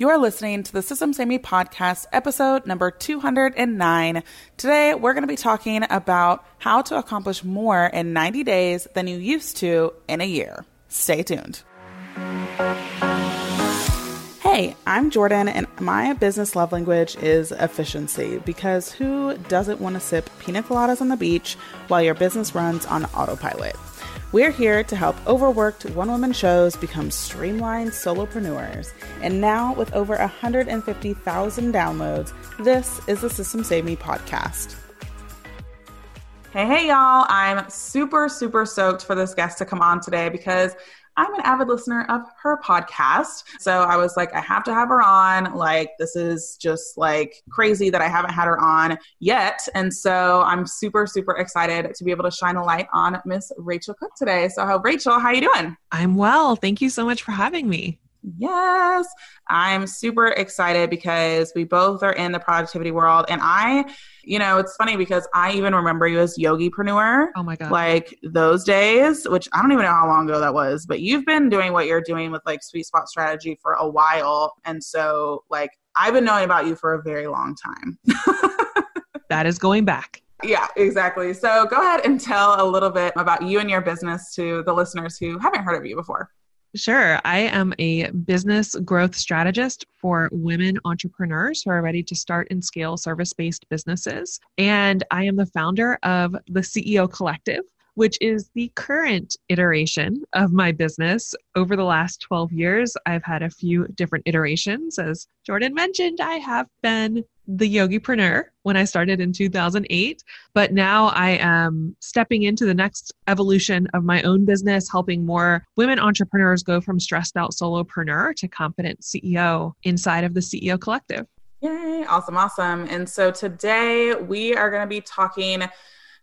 You're listening to the Systems Saved Me podcast, episode number 209. Today, we're going to be talking about how to accomplish more in 90 days than you used to in a year. Stay tuned. Hey, I'm Jordan, and my business love language is efficiency because who doesn't want to sip pina coladas on the beach while your business runs on autopilot? We're here to help overworked one woman shows become streamlined solopreneurs. And now, with over 150,000 downloads, this is the Systems Saved Me podcast. Hey, hey, y'all. I'm super, super stoked for this guest to come on today because I'm an avid listener of her podcast. So I was like, I have to have her on. Like, this is just like crazy that I haven't had her on yet. And so I'm super, super excited to be able to shine a light on Miss Racheal Cook today. So, how Racheal, how you doing? I'm well. Thank you so much for having me. Yes, I'm super excited because we both are in the productivity world. And I, you know, it's funny because I even remember you as Yogipreneur. Oh my God. Like those days, which I don't even know how long ago that was, but you've been doing what you're doing with like Sweet Spot Strategy for a while. And so, like, I've been knowing about you for a very long time. that is going back. Yeah, exactly. So go ahead and tell a little bit about you and your business to the listeners who haven't heard of you before. Sure. I am a business growth strategist for women entrepreneurs who are ready to start and scale service based businesses. And I am the founder of the CEO Collective, which is the current iteration of my business. Over the last 12 years, I've had a few different iterations. As Jordan mentioned, I have been the yogipreneur when I started in 2008, but now I am stepping into the next evolution of my own business, helping more women entrepreneurs go from stressed out solopreneur to confident CEO inside of the CEO Collective. Yay, awesome, awesome. And so today we are going to be talking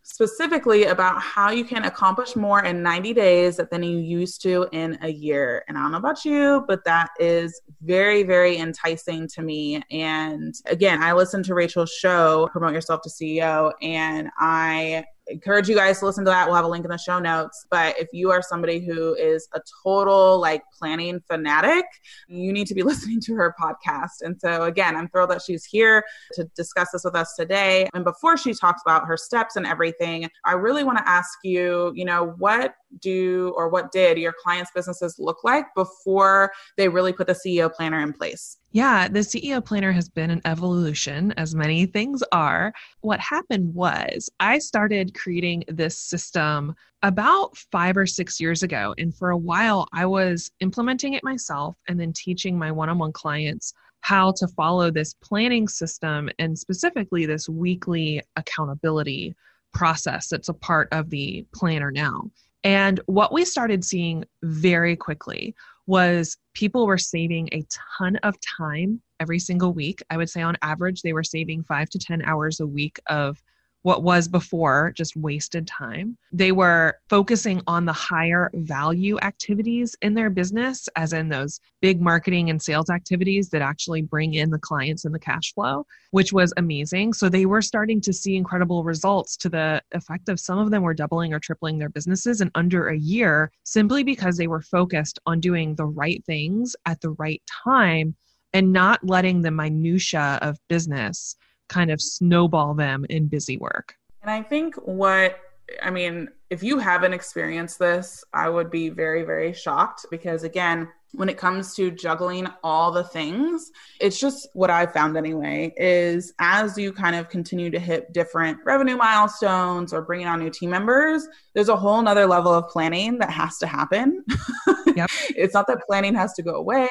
specifically about how you can accomplish more in 90 days than you used to in a year. And I don't know about you, but that is very, very enticing to me. And again, I listened to Racheal's show, Promote Yourself to CEO, and I encourage you guys to listen to that. We'll have a link in the show notes. But if you are somebody who is a total like planning fanatic, you need to be listening to her podcast. And so, again, I'm thrilled that she's here to discuss this with us today. And before she talks about her steps and everything, I really want to ask you, you know, what do or what did your clients' businesses look like before they really put the CEO planner in place? Yeah, the CEO planner has been an evolution, as many things are. What happened was I started creating this system about five or six years ago. And for a while, I was implementing it myself and then teaching my one on one clients how to follow this planning system and specifically this weekly accountability process that's a part of the planner now. And what we started seeing very quickly was people were saving a ton of time every single week. I would say on average, they were saving five to 10 hours a week of what was before just wasted time. They were focusing on the higher value activities in their business, as in those big marketing and sales activities that actually bring in the clients and the cash flow, which was amazing. So they were starting to see incredible results to the effect of some of them were doubling or tripling their businesses in under a year simply because they were focused on doing the right things at the right time and not letting the minutia of business kind of snowball them in busy work. And I think what, I mean, if you haven't experienced this, I would be very, very shocked because, again, when it comes to juggling all the things it's just what i found anyway is as you kind of continue to hit different revenue milestones or bringing on new team members there's a whole nother level of planning that has to happen yep. it's not that planning has to go away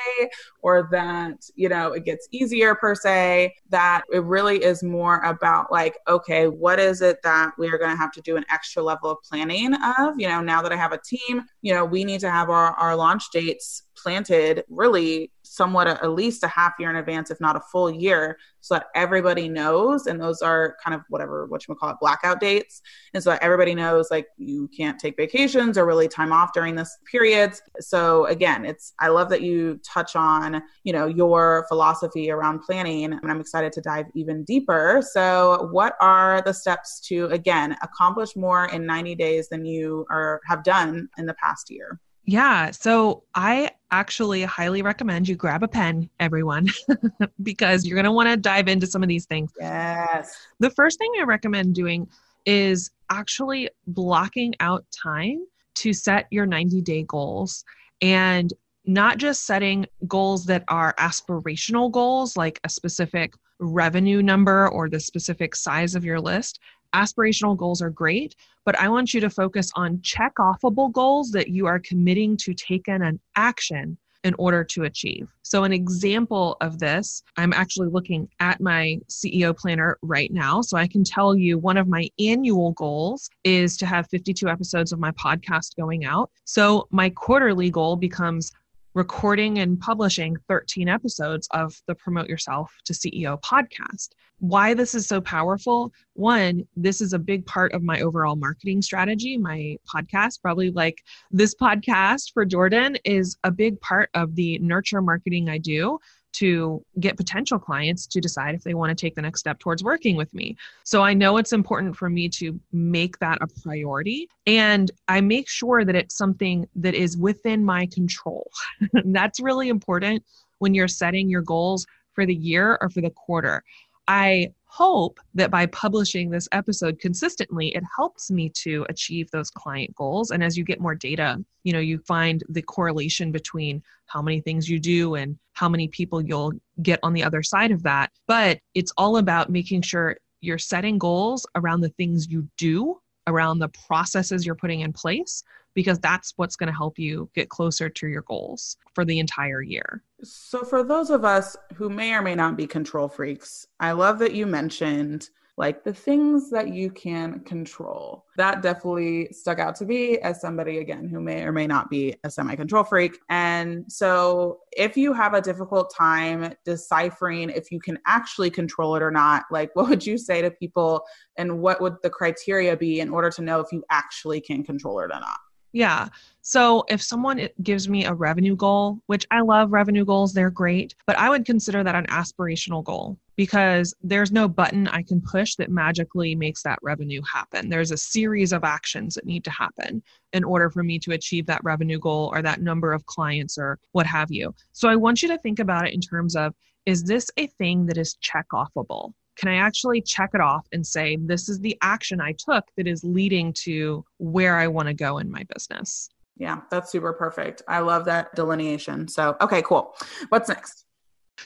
or that you know it gets easier per se that it really is more about like okay what is it that we're going to have to do an extra level of planning of you know now that i have a team you know we need to have our, our launch dates planted really somewhat a, at least a half year in advance, if not a full year, so that everybody knows. And those are kind of whatever what you call it blackout dates, and so that everybody knows like you can't take vacations or really time off during this periods. So again, it's I love that you touch on you know your philosophy around planning, and I'm excited to dive even deeper. So what are the steps to again accomplish more in 90 days than you are have done in the past year? Yeah. So I actually highly recommend you grab a pen, everyone, because you're going to want to dive into some of these things. Yes. The first thing I recommend doing is actually blocking out time to set your 90 day goals and not just setting goals that are aspirational goals, like a specific revenue number or the specific size of your list. Aspirational goals are great, but I want you to focus on check offable goals that you are committing to take in an action in order to achieve. So, an example of this, I'm actually looking at my CEO planner right now. So, I can tell you one of my annual goals is to have 52 episodes of my podcast going out. So, my quarterly goal becomes recording and publishing 13 episodes of the Promote Yourself to CEO podcast. Why this is so powerful? One, this is a big part of my overall marketing strategy. My podcast, probably like this podcast for Jordan, is a big part of the nurture marketing I do to get potential clients to decide if they want to take the next step towards working with me. So I know it's important for me to make that a priority and I make sure that it's something that is within my control. That's really important when you're setting your goals for the year or for the quarter. I hope that by publishing this episode consistently, it helps me to achieve those client goals. And as you get more data, you know, you find the correlation between how many things you do and how many people you'll get on the other side of that. But it's all about making sure you're setting goals around the things you do, around the processes you're putting in place because that's what's going to help you get closer to your goals for the entire year. So, for those of us who may or may not be control freaks, I love that you mentioned like the things that you can control. That definitely stuck out to me as somebody, again, who may or may not be a semi control freak. And so, if you have a difficult time deciphering if you can actually control it or not, like what would you say to people and what would the criteria be in order to know if you actually can control it or not? Yeah. So if someone gives me a revenue goal, which I love revenue goals, they're great, but I would consider that an aspirational goal because there's no button I can push that magically makes that revenue happen. There's a series of actions that need to happen in order for me to achieve that revenue goal or that number of clients or what have you. So I want you to think about it in terms of is this a thing that is check offable? Can I actually check it off and say, this is the action I took that is leading to where I want to go in my business? Yeah, that's super perfect. I love that delineation. So, okay, cool. What's next?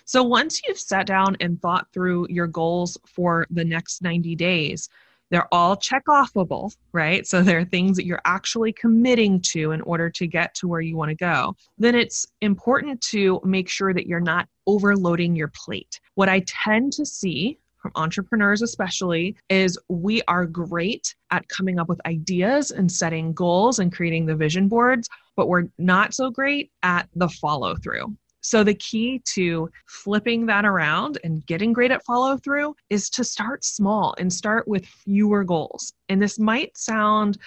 So, once you've sat down and thought through your goals for the next 90 days, they're all check offable, right? So there are things that you're actually committing to in order to get to where you want to go. Then it's important to make sure that you're not overloading your plate. What I tend to see from entrepreneurs especially is we are great at coming up with ideas and setting goals and creating the vision boards but we're not so great at the follow through so the key to flipping that around and getting great at follow through is to start small and start with fewer goals and this might sound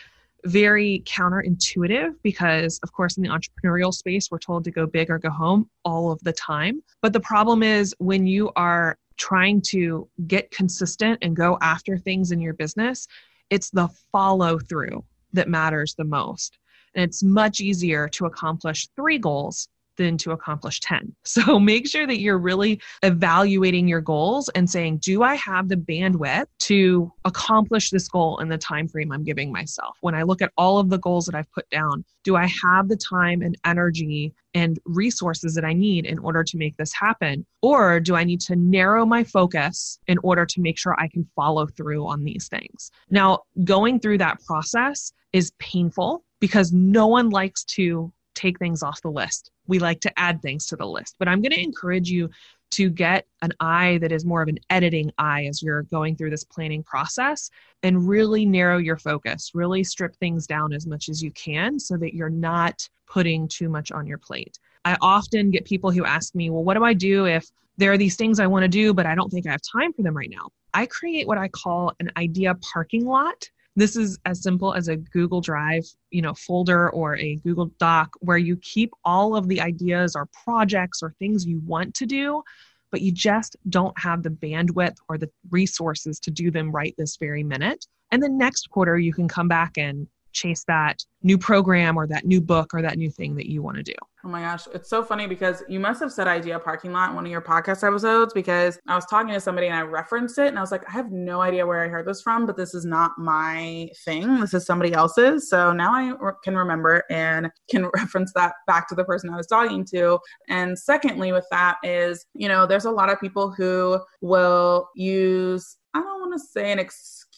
very counterintuitive because, of course, in the entrepreneurial space, we're told to go big or go home all of the time. But the problem is when you are trying to get consistent and go after things in your business, it's the follow through that matters the most. And it's much easier to accomplish three goals than to accomplish 10. So make sure that you're really evaluating your goals and saying, do I have the bandwidth to accomplish this goal in the time frame I'm giving myself? When I look at all of the goals that I've put down, do I have the time and energy and resources that I need in order to make this happen? Or do I need to narrow my focus in order to make sure I can follow through on these things? Now, going through that process is painful because no one likes to take things off the list. We like to add things to the list. But I'm going to encourage you to get an eye that is more of an editing eye as you're going through this planning process and really narrow your focus, really strip things down as much as you can so that you're not putting too much on your plate. I often get people who ask me, well, what do I do if there are these things I want to do, but I don't think I have time for them right now? I create what I call an idea parking lot this is as simple as a Google Drive, you know, folder or a Google Doc where you keep all of the ideas or projects or things you want to do, but you just don't have the bandwidth or the resources to do them right this very minute. And then next quarter you can come back and chase that new program or that new book or that new thing that you want to do. Oh my gosh, it's so funny because you must have said idea parking lot in one of your podcast episodes because I was talking to somebody and I referenced it and I was like, I have no idea where I heard this from, but this is not my thing. This is somebody else's. So now I can remember and can reference that back to the person I was talking to. And secondly, with that is, you know, there's a lot of people who will use I don't want to say an excuse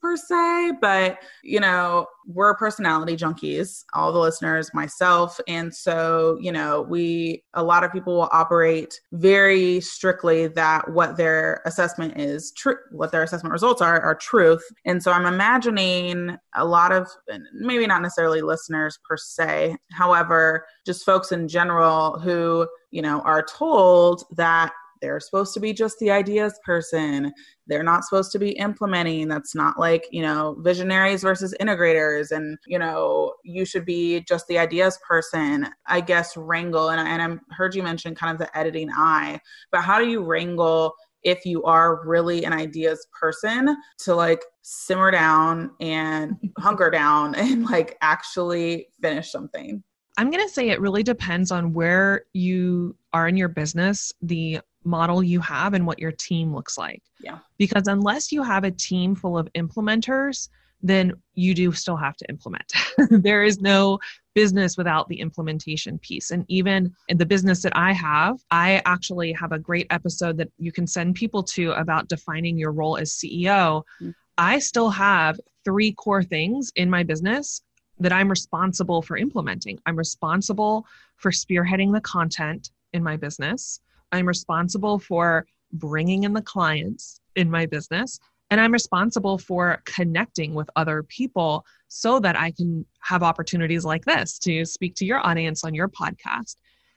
per se, but you know, we're personality junkies, all the listeners, myself. And so, you know, we, a lot of people will operate very strictly that what their assessment is true, what their assessment results are, are truth. And so I'm imagining a lot of, maybe not necessarily listeners per se, however, just folks in general who, you know, are told that they're supposed to be just the ideas person. They're not supposed to be implementing. That's not like, you know, visionaries versus integrators. And, you know, you should be just the ideas person, I guess, wrangle. And, and I heard you mention kind of the editing eye, but how do you wrangle if you are really an ideas person to like simmer down and hunker down and like actually finish something? I'm going to say it really depends on where you are in your business, the model you have, and what your team looks like. Yeah. Because unless you have a team full of implementers, then you do still have to implement. there is no business without the implementation piece. And even in the business that I have, I actually have a great episode that you can send people to about defining your role as CEO. Mm-hmm. I still have three core things in my business that I'm responsible for implementing. I'm responsible for spearheading the content in my business. I'm responsible for bringing in the clients in my business. And I'm responsible for connecting with other people so that I can have opportunities like this to speak to your audience on your podcast.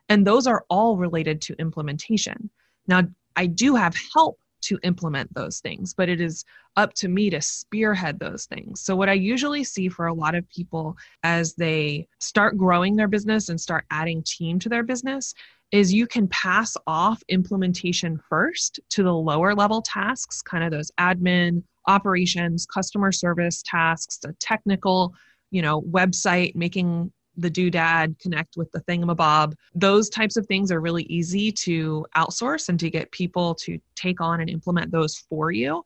And those are all related to implementation. Now, I do have help to implement those things, but it is up to me to spearhead those things. So, what I usually see for a lot of people as they start growing their business and start adding team to their business is you can pass off implementation first to the lower level tasks, kind of those admin, operations, customer service tasks, the technical, you know, website, making the doodad connect with the thingamabob. Those types of things are really easy to outsource and to get people to take on and implement those for you.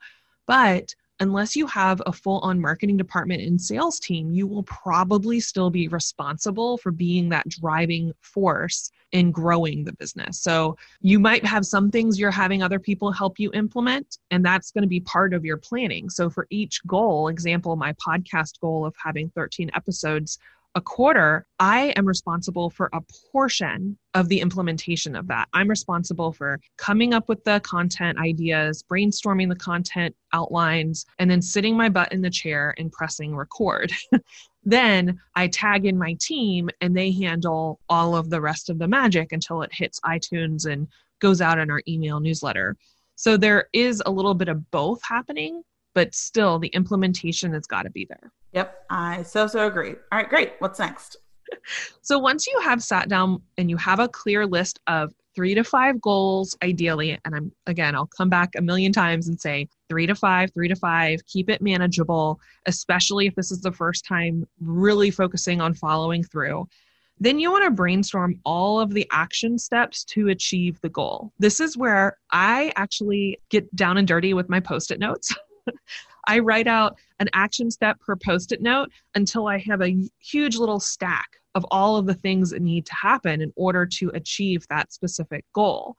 But unless you have a full on marketing department and sales team, you will probably still be responsible for being that driving force in growing the business. So you might have some things you're having other people help you implement, and that's going to be part of your planning. So for each goal, example, my podcast goal of having 13 episodes a quarter, I am responsible for a portion of the implementation of that. I'm responsible for coming up with the content ideas, brainstorming the content outlines, and then sitting my butt in the chair and pressing record. then I tag in my team and they handle all of the rest of the magic until it hits iTunes and goes out in our email newsletter. So there is a little bit of both happening, but still the implementation has got to be there. Yep, I so so agree. All right, great. What's next? So once you have sat down and you have a clear list of three to five goals, ideally, and I'm again, I'll come back a million times and say three to five, three to five, keep it manageable, especially if this is the first time really focusing on following through. Then you want to brainstorm all of the action steps to achieve the goal. This is where I actually get down and dirty with my post it notes. I write out an action step per post it note until I have a huge little stack of all of the things that need to happen in order to achieve that specific goal.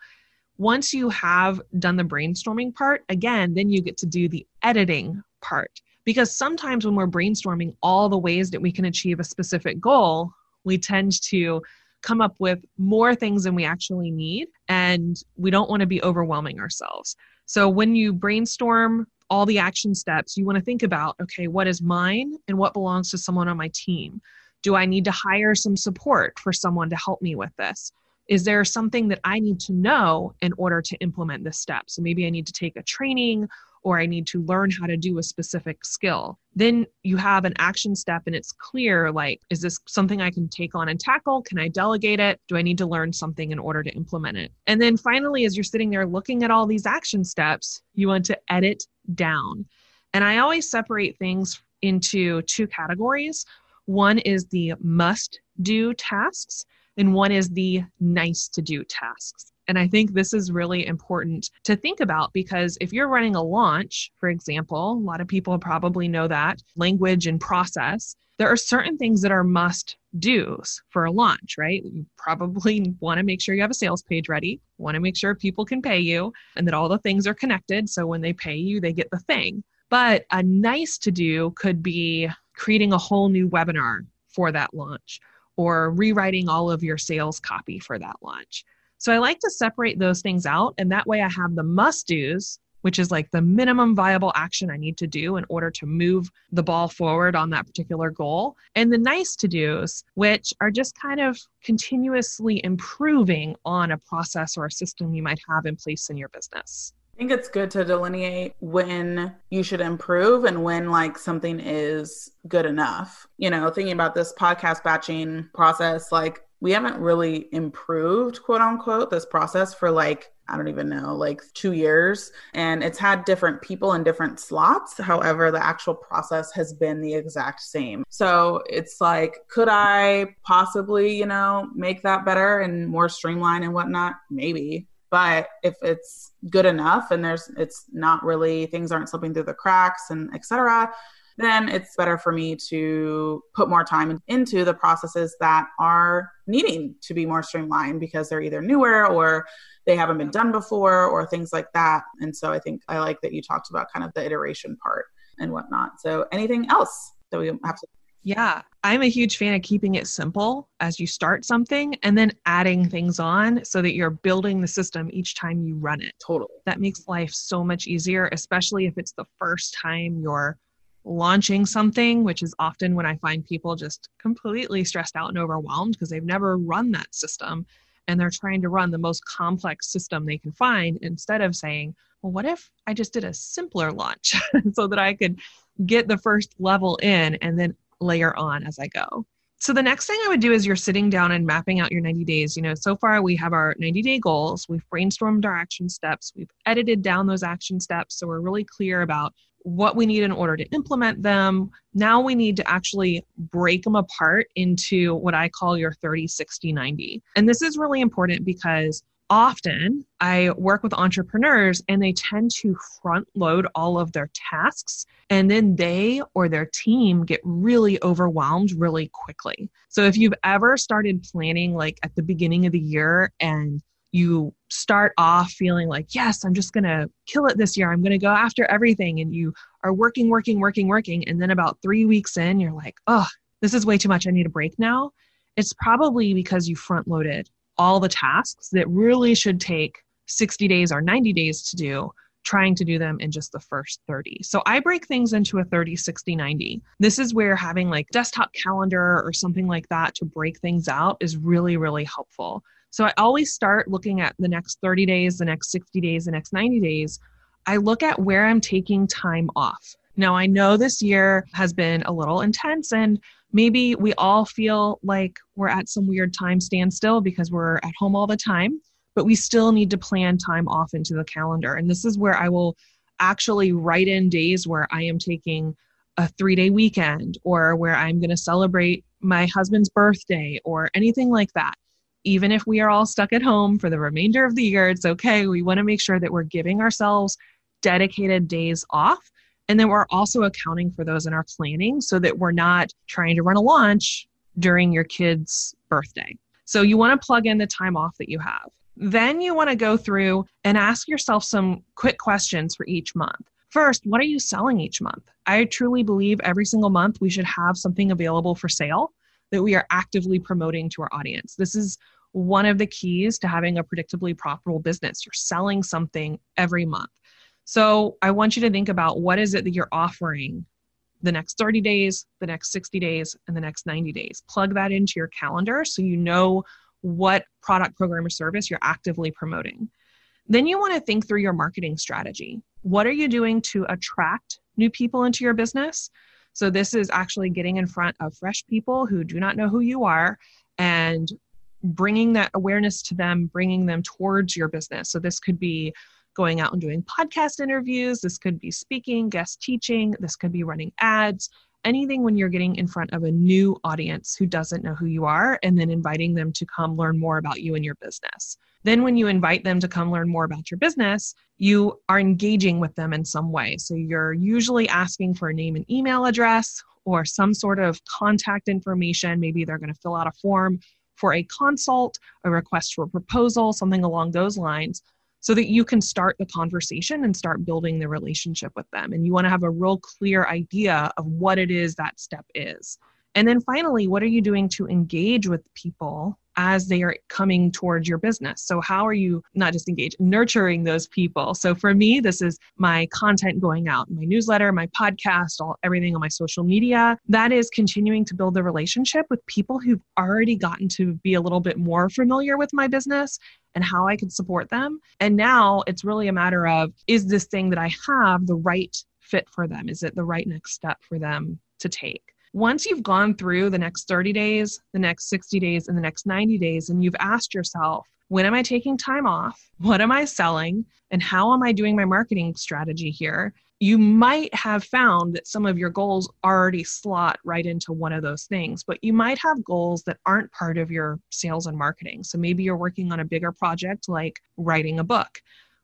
Once you have done the brainstorming part, again, then you get to do the editing part. Because sometimes when we're brainstorming all the ways that we can achieve a specific goal, we tend to come up with more things than we actually need, and we don't want to be overwhelming ourselves. So when you brainstorm all the action steps, you want to think about okay, what is mine and what belongs to someone on my team? Do I need to hire some support for someone to help me with this? Is there something that I need to know in order to implement this step? So maybe I need to take a training or I need to learn how to do a specific skill. Then you have an action step and it's clear like, is this something I can take on and tackle? Can I delegate it? Do I need to learn something in order to implement it? And then finally, as you're sitting there looking at all these action steps, you want to edit down. And I always separate things into two categories. One is the must do tasks, and one is the nice to do tasks. And I think this is really important to think about because if you're running a launch, for example, a lot of people probably know that language and process, there are certain things that are must do's for a launch, right? You probably want to make sure you have a sales page ready, want to make sure people can pay you, and that all the things are connected. So when they pay you, they get the thing. But a nice to do could be creating a whole new webinar for that launch or rewriting all of your sales copy for that launch. So I like to separate those things out. And that way I have the must do's, which is like the minimum viable action I need to do in order to move the ball forward on that particular goal. And the nice to do's, which are just kind of continuously improving on a process or a system you might have in place in your business. I think it's good to delineate when you should improve and when like something is good enough. You know, thinking about this podcast batching process, like we haven't really improved, quote unquote, this process for like, I don't even know, like two years. And it's had different people in different slots. However, the actual process has been the exact same. So it's like, could I possibly, you know, make that better and more streamlined and whatnot? Maybe but if it's good enough and there's it's not really things aren't slipping through the cracks and etc then it's better for me to put more time into the processes that are needing to be more streamlined because they're either newer or they haven't been done before or things like that and so i think i like that you talked about kind of the iteration part and whatnot so anything else that we have to yeah, I'm a huge fan of keeping it simple as you start something and then adding things on so that you're building the system each time you run it. Totally. That makes life so much easier, especially if it's the first time you're launching something, which is often when I find people just completely stressed out and overwhelmed because they've never run that system and they're trying to run the most complex system they can find instead of saying, well, what if I just did a simpler launch so that I could get the first level in and then layer on as I go. So the next thing I would do is you're sitting down and mapping out your 90 days. You know, so far we have our 90 day goals, we've brainstormed our action steps, we've edited down those action steps. So we're really clear about what we need in order to implement them. Now we need to actually break them apart into what I call your 30, 60, 90. And this is really important because often I work with entrepreneurs and they tend to front load all of their tasks and then they or their team get really overwhelmed really quickly. So if you've ever started planning like at the beginning of the year and you start off feeling like, yes, I'm just going to kill it this year. I'm going to go after everything. And you are working, working, working, working. And then about three weeks in, you're like, oh, this is way too much. I need a break now. It's probably because you front loaded all the tasks that really should take 60 days or 90 days to do trying to do them in just the first 30. So I break things into a 30, 60, 90. This is where having like desktop calendar or something like that to break things out is really, really helpful. So I always start looking at the next 30 days, the next 60 days, the next 90 days. I look at where I'm taking time off. Now, I know this year has been a little intense and maybe we all feel like we're at some weird time standstill because we're at home all the time, but we still need to plan time off into the calendar. And this is where I will actually write in days where I am taking a three day weekend or where I'm going to celebrate my husband's birthday or anything like that. Even if we are all stuck at home for the remainder of the year, it's okay. We want to make sure that we're giving ourselves dedicated days off and then we're also accounting for those in our planning so that we're not trying to run a launch during your kid's birthday. So you want to plug in the time off that you have. Then you want to go through and ask yourself some quick questions for each month. First, what are you selling each month? I truly believe every single month we should have something available for sale that we are actively promoting to our audience. This is one of the keys to having a predictably profitable business. You're selling something every month. So I want you to think about what is it that you're offering the next 30 days, the next 60 days, and the next 90 days. Plug that into your calendar so you know what product, program, or service you're actively promoting. Then you want to think through your marketing strategy. What are you doing to attract new people into your business? So, this is actually getting in front of fresh people who do not know who you are and bringing that awareness to them, bringing them towards your business. So, this could be going out and doing podcast interviews. This could be speaking, guest teaching. This could be running ads. anything when you're getting in front of a new audience who doesn't know who you are and then inviting them to come learn more about you and your business. Then, when you invite them to come learn more about your business, you are engaging with them in some way. So, you're usually asking for a name and email address or some sort of contact information. Maybe they're going to fill out a form for a consult, a request for a proposal, something along those lines, so that you can start the conversation and start building the relationship with them. And you want to have a real clear idea of what it is that step is. And then finally, what are you doing to engage with people as they are coming towards your business. So, how are you not just engaged, nurturing those people? So, for me, this is my content going out, my newsletter, my podcast, all everything on my social media. That is continuing to build the relationship with people who've already gotten to be a little bit more familiar with my business and how I can support them. And now it's really a matter of is this thing that I have the right fit for them? Is it the right next step for them to take? Once you've gone through the next 30 days, the next 60 days, and the next 90 days, and you've asked yourself, when am I taking time off? What am I selling? And how am I doing my marketing strategy here? You might have found that some of your goals already slot right into one of those things, but you might have goals that aren't part of your sales and marketing. So maybe you're working on a bigger project like writing a book.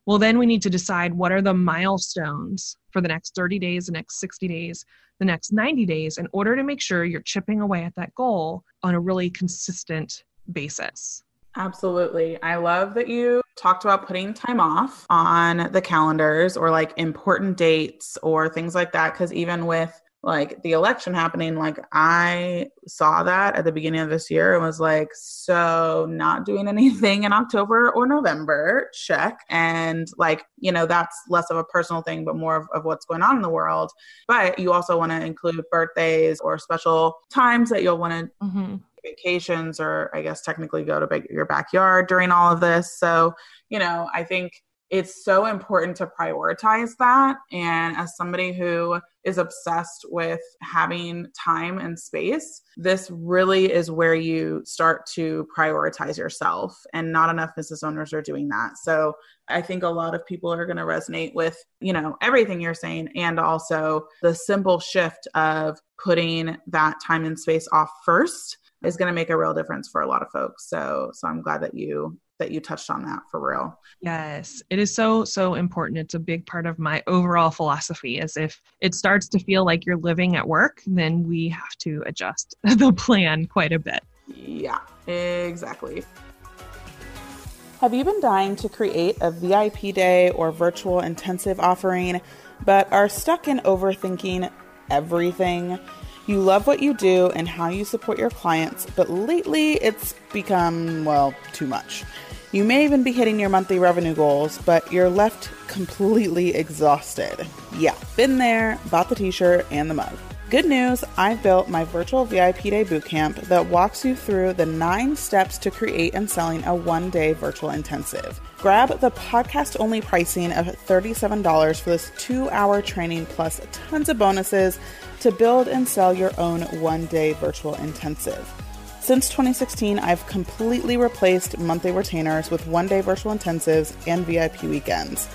Well, then we need to decide what are the milestones for the next 30 days, the next 60 days, the next 90 days in order to make sure you're chipping away at that goal on a really consistent basis. Absolutely. I love that you talked about putting time off on the calendars or like important dates or things like that. Cause even with like the election happening like i saw that at the beginning of this year and was like so not doing anything in october or november check. And like you know that's less of a personal thing but more of, of what's going on in the world. But you also want to include birthdays or special times that you'll want to mm-hmm. vacations or i guess technically go to your backyard during all of this. So you know i think it's so important to prioritize that. And as somebody who is obsessed with having time and space, this really is where you start to prioritize yourself. And not enough business owners are doing that. So I think a lot of people are going to resonate with, you know, everything you're saying and also the simple shift of putting that time and space off first is going to make a real difference for a lot of folks. So so I'm glad that you that you touched on that for real. Yes, it is so, so important. It's a big part of my overall philosophy. As if it starts to feel like you're living at work, then we have to adjust the plan quite a bit. Yeah, exactly. Have you been dying to create a VIP day or virtual intensive offering, but are stuck in overthinking everything? You love what you do and how you support your clients, but lately it's become, well, too much. You may even be hitting your monthly revenue goals, but you're left completely exhausted. Yeah, been there, bought the t shirt and the mug. Good news, I've built my virtual VIP Day bootcamp that walks you through the nine steps to create and selling a one day virtual intensive. Grab the podcast only pricing of $37 for this two hour training plus tons of bonuses to build and sell your own one day virtual intensive. Since 2016, I've completely replaced monthly retainers with one day virtual intensives and VIP weekends.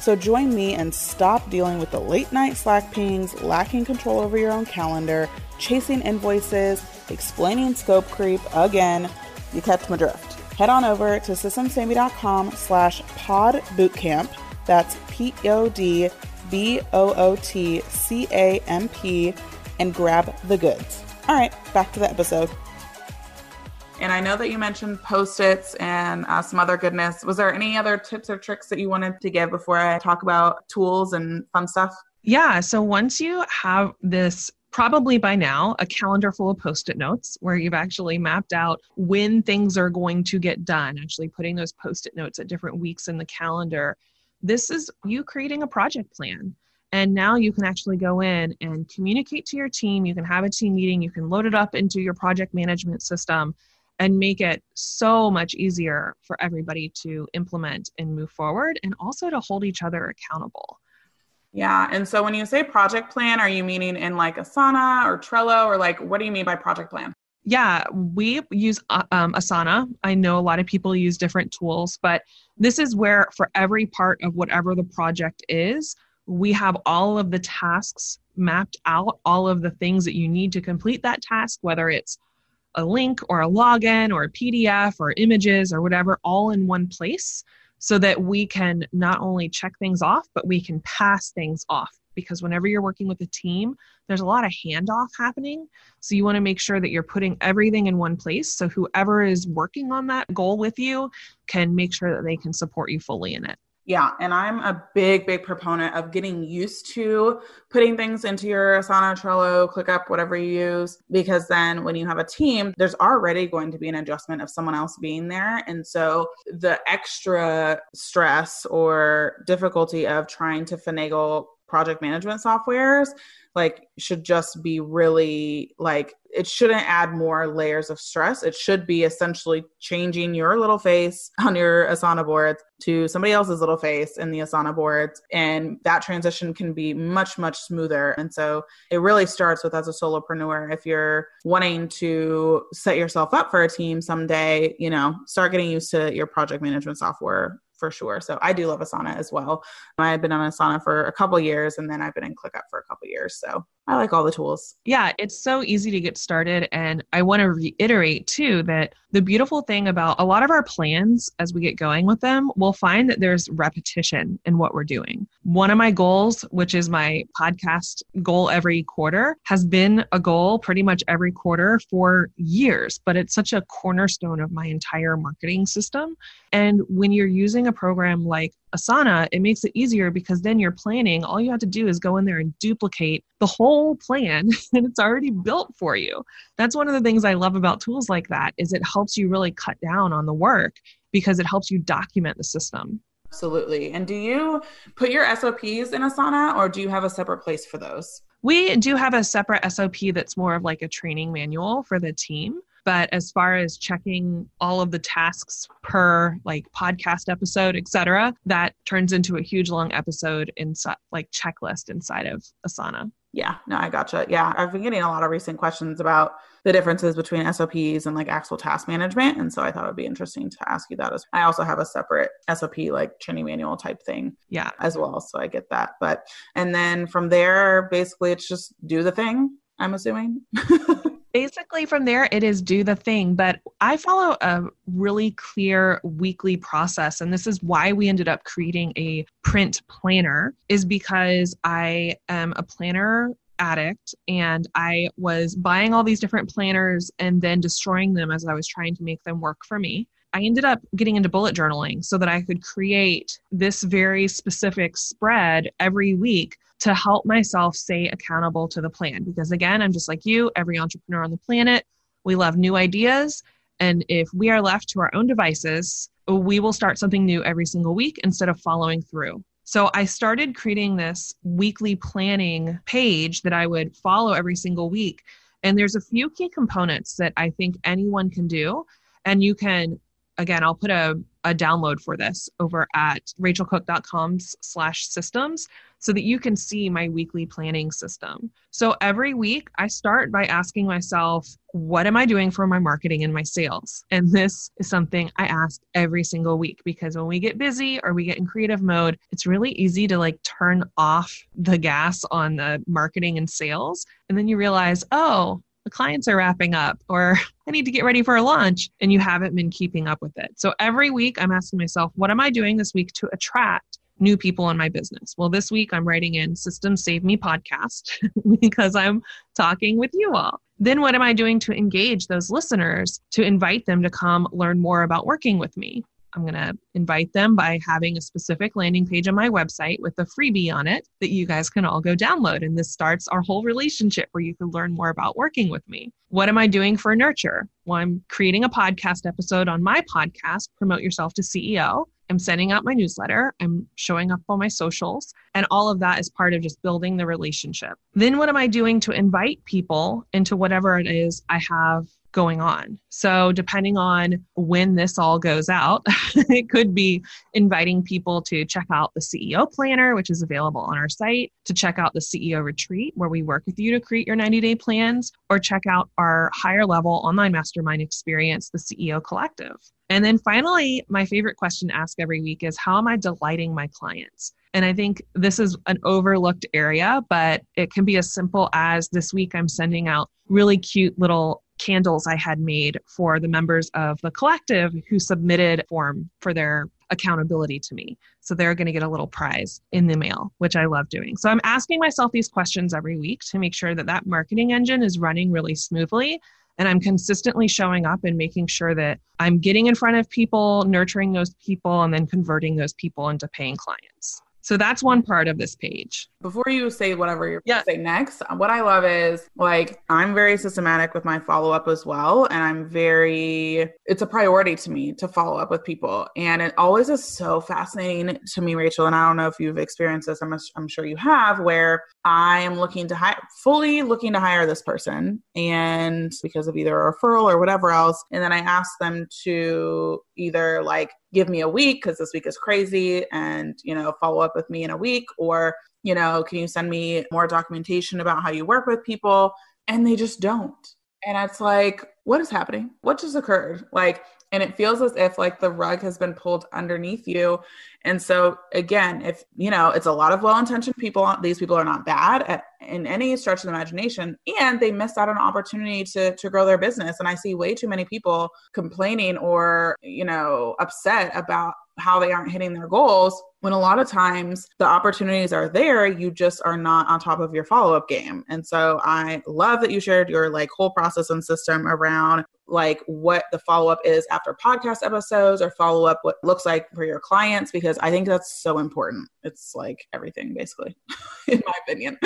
So join me and stop dealing with the late night Slack pings, lacking control over your own calendar, chasing invoices, explaining scope creep again. You catch my drift. Head on over to systemssavedme.com slash podbootcamp. That's pod bootcamp. That's P-O-D B-O-O-T-C-A-M-P and grab the goods. All right, back to the episode. And I know that you mentioned post its and uh, some other goodness. Was there any other tips or tricks that you wanted to give before I talk about tools and fun stuff? Yeah. So once you have this probably by now a calendar full of post-it notes where you've actually mapped out when things are going to get done actually putting those post-it notes at different weeks in the calendar this is you creating a project plan and now you can actually go in and communicate to your team you can have a team meeting you can load it up into your project management system and make it so much easier for everybody to implement and move forward and also to hold each other accountable. Yeah. And so when you say project plan, are you meaning in like Asana or Trello or like what do you mean by project plan? Yeah, we use uh, um, Asana. I know a lot of people use different tools, but this is where for every part of whatever the project is, we have all of the tasks mapped out, all of the things that you need to complete that task, whether it's a link or a login or a PDF or images or whatever, all in one place so that we can not only check things off, but we can pass things off. Because whenever you're working with a team, there's a lot of handoff happening. So you want to make sure that you're putting everything in one place. So whoever is working on that goal with you can make sure that they can support you fully in it. Yeah, and I'm a big, big proponent of getting used to putting things into your Asana, Trello, ClickUp, whatever you use, because then when you have a team, there's already going to be an adjustment of someone else being there. And so the extra stress or difficulty of trying to finagle project management softwares like should just be really like it shouldn't add more layers of stress. It should be essentially changing your little face on your Asana boards to somebody else's little face in the Asana boards. And that transition can be much, much smoother. And so it really starts with as a solopreneur, if you're wanting to set yourself up for a team someday, you know, start getting used to your project management software for sure. So I do love Asana as well. I've been on Asana for a couple years and then I've been in ClickUp for a couple years. So I like all the tools. Yeah, it's so easy to get started. And I want to reiterate too that the beautiful thing about a lot of our plans as we get going with them, we'll find that there's repetition in what we're doing. One of my goals, which is my podcast goal every quarter, has been a goal pretty much every quarter for years, but it's such a cornerstone of my entire marketing system. And when you're using a program like Asana, it makes it easier because then you're planning. All you have to do is go in there and duplicate the whole plan and it's already built for you. That's one of the things I love about tools like that is it helps you really cut down on the work because it helps you document the system. Absolutely. And do you put your SOPs in Asana or do you have a separate place for those? We do have a separate SOP that's more of like a training manual for the team. But as far as checking all of the tasks per like podcast episode, etc., that turns into a huge long episode inside like checklist inside of Asana. Yeah, no, I gotcha. Yeah, I've been getting a lot of recent questions about the differences between SOPs and like actual task management. And so I thought it would be interesting to ask you that as I also have a separate SOP like training manual type thing. Yeah. As well. So I get that. But and then from there, basically it's just do the thing, I'm assuming. basically from there it is do the thing. But i follow a really clear weekly process and this is why we ended up creating a print planner is because i am a planner addict and i was buying all these different planners and then destroying them as i was trying to make them work for me. I ended up getting into bullet journaling so that I could create this very specific spread every week to help myself stay accountable to the plan. Because again, I'm just like you, every entrepreneur on the planet, we love new ideas. And if we are left to our own devices, we will start something new every single week instead of following through. So I started creating this weekly planning page that I would follow every single week. And there's a few key components that I think anyone can do. And you can again, I'll put a, a download for this over at rachealcook.com slash systems so that you can see my weekly planning system. So every week I start by asking myself, what am I doing for my marketing and my sales? And this is something I ask every single week because when we get busy or we get in creative mode, it's really easy to like turn off the gas on the marketing and sales. And then you realize, oh, the clients are wrapping up or I need to get ready for a launch and you haven't been keeping up with it. So every week I'm asking myself, what am I doing this week to attract new people in my business? Well, this week I'm writing in Systems Saved Me podcast because I'm talking with you all. Then what am I doing to engage those listeners to invite them to come learn more about working with me? I'm going to invite them by having a specific landing page on my website with a freebie on it that you guys can all go download. And this starts our whole relationship where you can learn more about working with me. What am I doing for nurture? Well, I'm creating a podcast episode on my podcast, Promote Yourself to CEO. I'm sending out my newsletter. I'm showing up on my socials. And all of that is part of just building the relationship. Then, what am I doing to invite people into whatever it is I have going on. So, depending on when this all goes out, it could be inviting people to check out the CEO planner, which is available on our site, to check out the CEO retreat, where we work with you to create your 90 day plans, or check out our higher level online mastermind experience, the CEO Collective. And then finally, my favorite question to ask every week is How am I delighting my clients? And I think this is an overlooked area, but it can be as simple as this week I'm sending out really cute little candles I had made for the members of the collective who submitted form for their accountability to me. So they're going to get a little prize in the mail, which I love doing. So I'm asking myself these questions every week to make sure that that marketing engine is running really smoothly and I'm consistently showing up and making sure that I'm getting in front of people, nurturing those people and then converting those people into paying clients. So that's one part of this page. Before you say whatever you're yeah. say next, what I love is like I'm very systematic with my follow up as well. And I'm very, it's a priority to me to follow up with people. And it always is so fascinating to me, Racheal. And I don't know if you've experienced this, I'm, I'm sure you have, where I am looking to hire, fully looking to hire this person. And because of either a referral or whatever else. And then I ask them to either like give me a week because this week is crazy and, you know, follow up with me in a week or, you know, can you send me more documentation about how you work with people? And they just don't. And it's like, what is happening? What just occurred? Like, and it feels as if like the rug has been pulled underneath you. And so again if you know it's a lot of well-intentioned people these people are not bad at, in any stretch of the imagination and they missed out on an opportunity to to grow their business. And i see way too many people complaining or you know upset about how they aren't hitting their goals when a lot of times the opportunities are there you just are not on top of your follow-up game. And so i love that you shared your like whole process and system around like what the follow-up is after podcast episodes or follow up what looks like for your clients because i think that's so important it's like everything basically in my opinion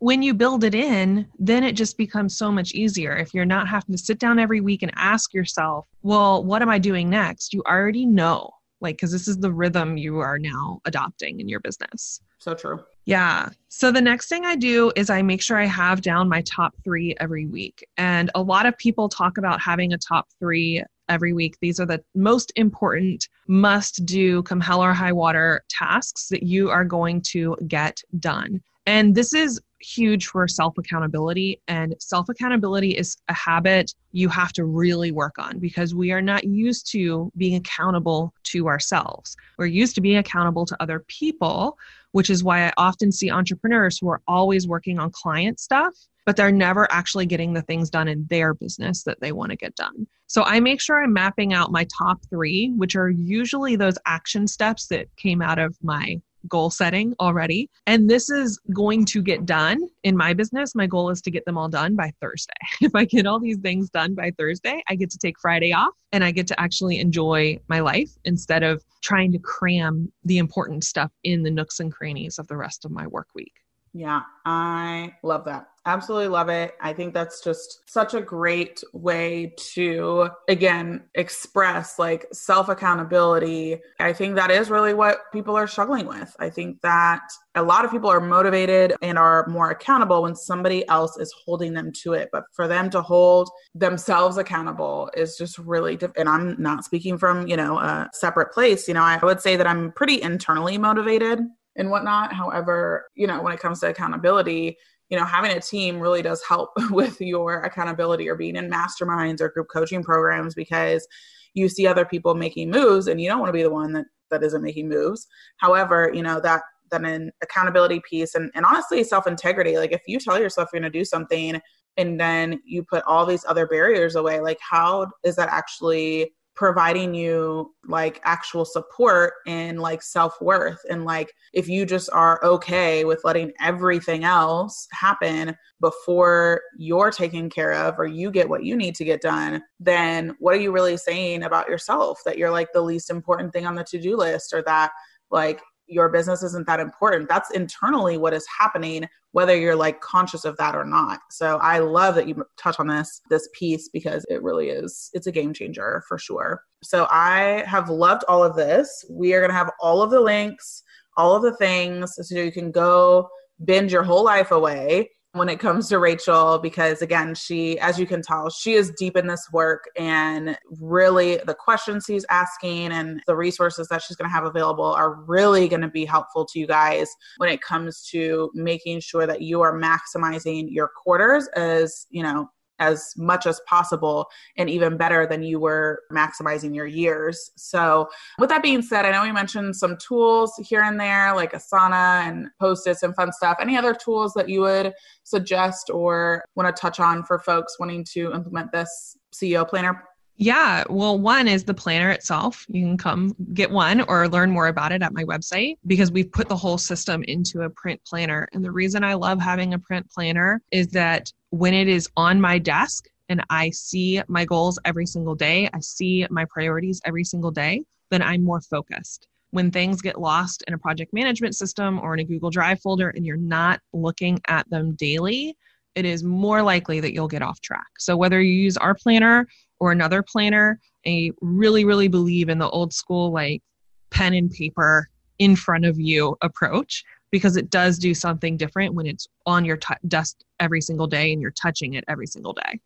when you build it in, then it just becomes so much easier. If you're not having to sit down every week and ask yourself, well, what am I doing next? You already know like because this is the rhythm you are now adopting in your business so true yeah so the next thing i do is i make sure i have down my top three every week and a lot of people talk about having a top three every week these are the most important must do come hell or high water tasks that you are going to get done and this is huge for self accountability. And self accountability is a habit you have to really work on because we are not used to being accountable to ourselves. We're used to being accountable to other people, which is why I often see entrepreneurs who are always working on client stuff, but they're never actually getting the things done in their business that they want to get done. So I make sure I'm mapping out my top three, which are usually those action steps that came out of my goal setting already. And this is going to get done in my business. My goal is to get them all done by Thursday. If I get all these things done by Thursday, I get to take Friday off and I get to actually enjoy my life instead of trying to cram the important stuff in the nooks and crannies of the rest of my work week. Yeah, I love that. Absolutely love it. I think that's just such a great way to, again, express like self accountability. I think that is really what people are struggling with. I think that a lot of people are motivated and are more accountable when somebody else is holding them to it. But for them to hold themselves accountable is just really, diff- and I'm not speaking from, you know, a separate place. You know, I would say that I'm pretty internally motivated and whatnot. However, you know, when it comes to accountability, you know, having a team really does help with your accountability or being in masterminds or group coaching programs because you see other people making moves and you don't want to be the one that that isn't making moves. However, you know, that that an accountability piece and, and honestly self-integrity. Like if you tell yourself you're gonna do something and then you put all these other barriers away, like how is that actually providing you like actual support and like self-worth. And like if you just are okay with letting everything else happen before you're taken care of or you get what you need to get done then what are you really saying about yourself? That you're like the least important thing on the to-do list or that like your business isn't that important. That's internally what is happening, whether you're like conscious of that or not. So I love that you touch on this this piece because it really is it's a game changer for sure. So I have loved all of this. We are to have all of the links, all of the things so you can go binge your whole life away when it comes to Racheal because again, she as you can tell, she is deep in this work and really the questions she's asking and the resources that she's going to have available are really going to be helpful to you guys when it comes to making sure that you are maximizing your quarters as, you know, as much as possible and even better than you were maximizing your years. So, with that being said, I know we mentioned some tools here and there like Asana and Post-its and fun stuff. Any other tools that you would suggest or want to touch on for folks wanting to implement this CEO planner? Yeah, well, one is the planner itself. You can come get one or learn more about it at my website because we've put the whole system into a print planner. And the reason I love having a print planner is that when it is on my desk and I see my goals every single day, I see my priorities every single day, then I'm more focused. When things get lost in a project management system or in a Google Drive folder and you're not looking at them daily, it is more likely that you'll get off track. So, whether you use our planner or another planner, I really, really believe in the old school, like pen and paper in front of you approach because it does do something different when it's on your t- desk every single day and you're touching it every single day.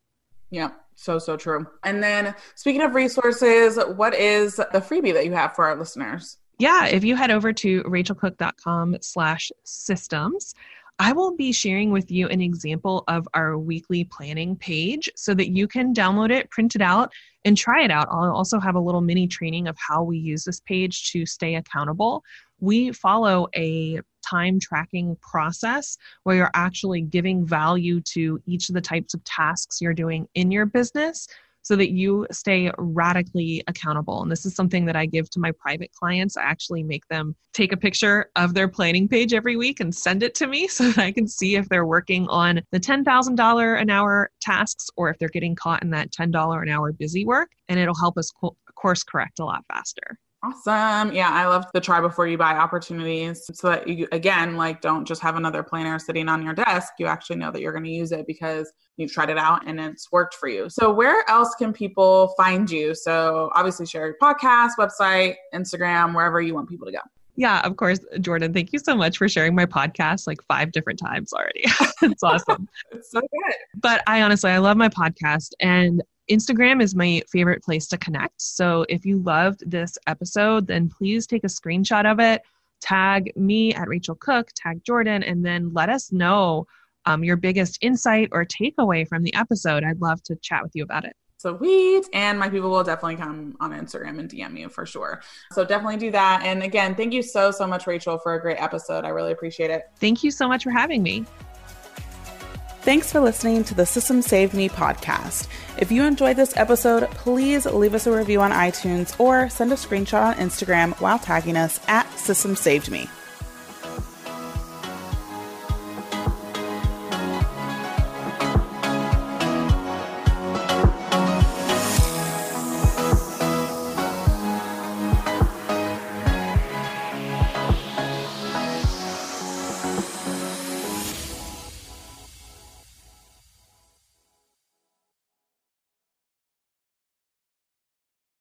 Yeah, so, so true. And then speaking of resources, what is the freebie that you have for our listeners? Yeah, if you head over to rachealcook.com slash systems, I will be sharing with you an example of our weekly planning page so that you can download it, print it out, and try it out. I'll also have a little mini training of how we use this page to stay accountable. We follow a time tracking process where you're actually giving value to each of the types of tasks you're doing in your business so that you stay radically accountable. And this is something that I give to my private clients. I actually make them take a picture of their planning page every week and send it to me so that I can see if they're working on the $10,000 an hour tasks or if they're getting caught in that $10 an hour busy work. And it'll help us course correct a lot faster. Awesome. Yeah, I love the try before you buy opportunities so that you, again, like don't just have another planner sitting on your desk. You actually know that you're going to use it because you've tried it out and it's worked for you. So, where else can people find you? So, obviously, share your podcast, website, Instagram, wherever you want people to go. Yeah, of course, Jordan. Thank you so much for sharing my podcast like five different times already. it's awesome. it's so good. But I honestly, I love my podcast and Instagram is my favorite place to connect. So if you loved this episode, then please take a screenshot of it, tag me at Racheal Cook, tag Jordan, and then let us know um, your biggest insight or takeaway from the episode. I'd love to chat with you about it. Sweet. And my people will definitely come on Instagram and DM you for sure. So definitely do that. And again, thank you so, so much, Racheal, for a great episode. I really appreciate it. Thank you so much for having me. Thanks for listening to the Systems Saved Me podcast. If you enjoyed this episode, please leave us a review on iTunes or send a screenshot on Instagram while tagging us at Systems Saved Me.